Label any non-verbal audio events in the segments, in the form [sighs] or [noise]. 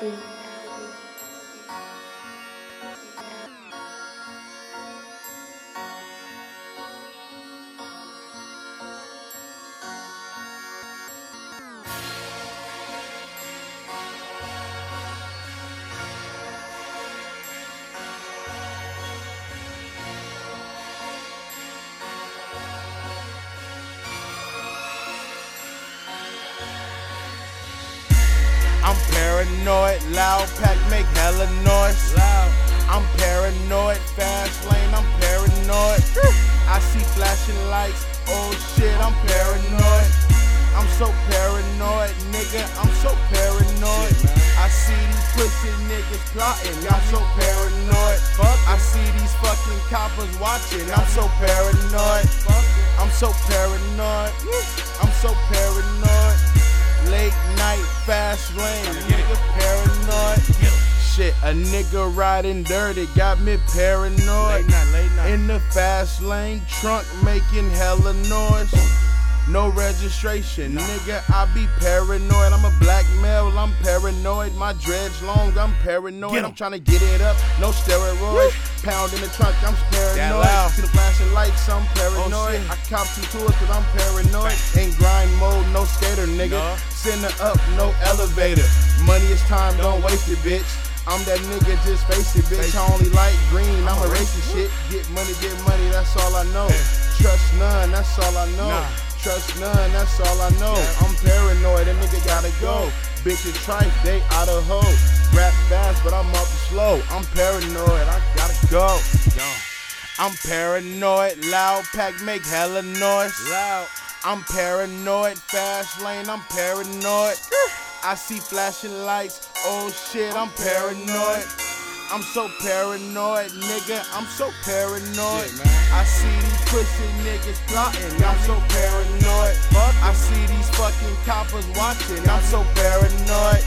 beat. I'm paranoid, loud pack make hella noise. Loud. I'm paranoid, fast lane, I'm paranoid. [laughs] I see flashing lights, oh shit, I'm paranoid. I'm so paranoid, nigga, I'm so paranoid. I see these pussy niggas plotting, I'm so paranoid. I see these fucking coppers watching, I'm so paranoid. I'm so paranoid, I'm so paranoid. Late night, fast lane, nigga paranoid. Shit, a nigga riding dirty got me paranoid. Late night, late night. In the fast lane, trunk making hella noise. No registration, nigga, I be paranoid. I'm a black male, I'm paranoid. My dreads long, I'm paranoid. I'm trying to get it up, no steroids. Pound in the trunk, I'm paranoid. See the flashing lights, I'm paranoid. shit. I cop two tours cause I'm paranoid. In grind mode, no skater, nigga. No. Send her up, no elevator. Money is time, don't waste it, bitch. I'm that nigga, just face it, bitch. I only like green, I'm a racist shit. Get money, get money, that's all I know. Trust none, that's all I know. Trust none, that's all I know. I'm paranoid, that nigga gotta go. Bitches trife, they out of hoe. Rap fast, but I'm up slow. I'm paranoid, I go. Yo, I'm paranoid, loud pack make hella noise. loud. I'm paranoid, fast lane, I'm paranoid. [sighs] I see flashing lights, oh shit, I'm paranoid. I'm so paranoid, nigga, I'm so paranoid. I see these pussy niggas plotting, I'm so paranoid. I see these fucking coppers watching, I'm so paranoid.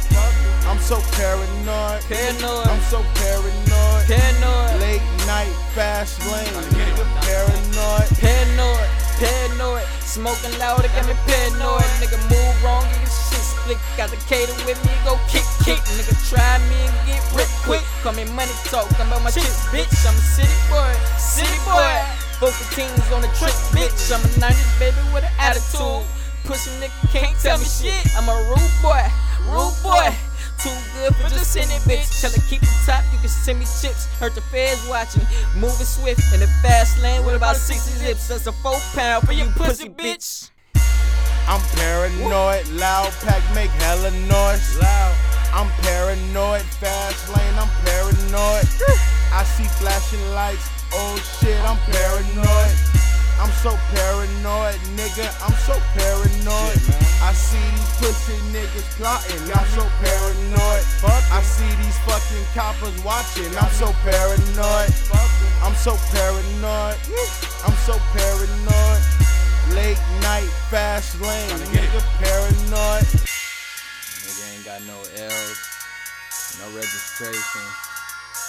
I'm so paranoid. Paranoid. I'm so paranoid. Night, fast lane, paranoid. paranoid, paranoid. Smoking loud, it got me paranoid. Nigga move wrong, get your shit split. Got the cater with me, go kick, kick. Nigga try me and get rich quick. Call me money talk, I'm about my chips, bitch. I'm a city boy, city boy. Both the teams on the trip, bitch. I'm a 90s baby with an attitude. Pussy nigga can't tell me shit. I'm a rude boy, rude boy. Too good for just send it, bitch. Tell her keep it top, you can send me chips. Hurt the feds watching. Moving swift in the fast lane with about 60 zips. That's a four pound for you pussy, bitch. I'm paranoid, loud pack make hella noise. Loud. I'm paranoid, fast lane, I'm paranoid. I see flashing lights, oh shit, I'm paranoid. I'm so paranoid, nigga, I'm so paranoid. I see these pussy niggas plotting, I'm so paranoid. I see these fucking coppers watching, I'm so paranoid. I'm so paranoid, I'm so paranoid. Late night, fast lane, nigga, paranoid. Nigga ain't got no L's, no registration.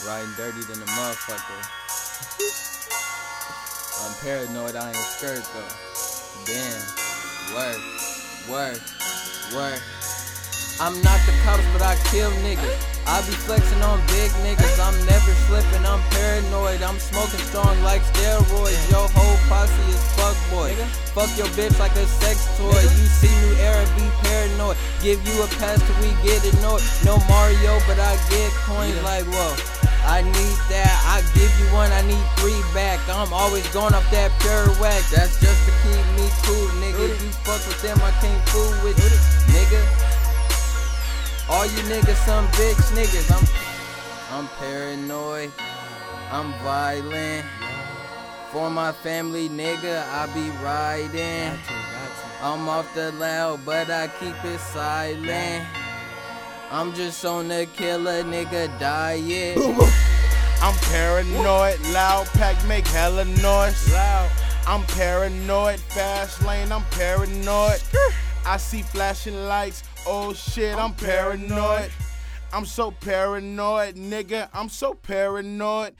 Riding dirty than a motherfucker. I'm paranoid, I ain't scared though. Damn. Work, work, work. I'm not the cops, but I kill niggas. I be flexing on big niggas. I'm never slipping, I'm paranoid. I'm smoking strong like steroids. Your whole posse is fuck boy. Fuck your bitch like a sex toy. You see new era, be paranoid. Give you a pass till we get annoyed. No Mario, but I get coins like whoa. I need that, I one, I need three back. I'm always going off that pure wax. That's just to keep me cool, nigga. If you fuck with them, I can't fool with you, nigga. All you niggas some bitch niggas. I'm I'm paranoid. I'm violent. For my family, nigga, I be riding. I'm off the loud, but I keep it silent. I'm just on the killer nigga diet. I'm paranoid, loud pack make hella noise. Loud. I'm paranoid, fast lane, I'm paranoid. I see flashing lights, oh shit, I'm paranoid. I'm so paranoid, nigga, I'm so paranoid.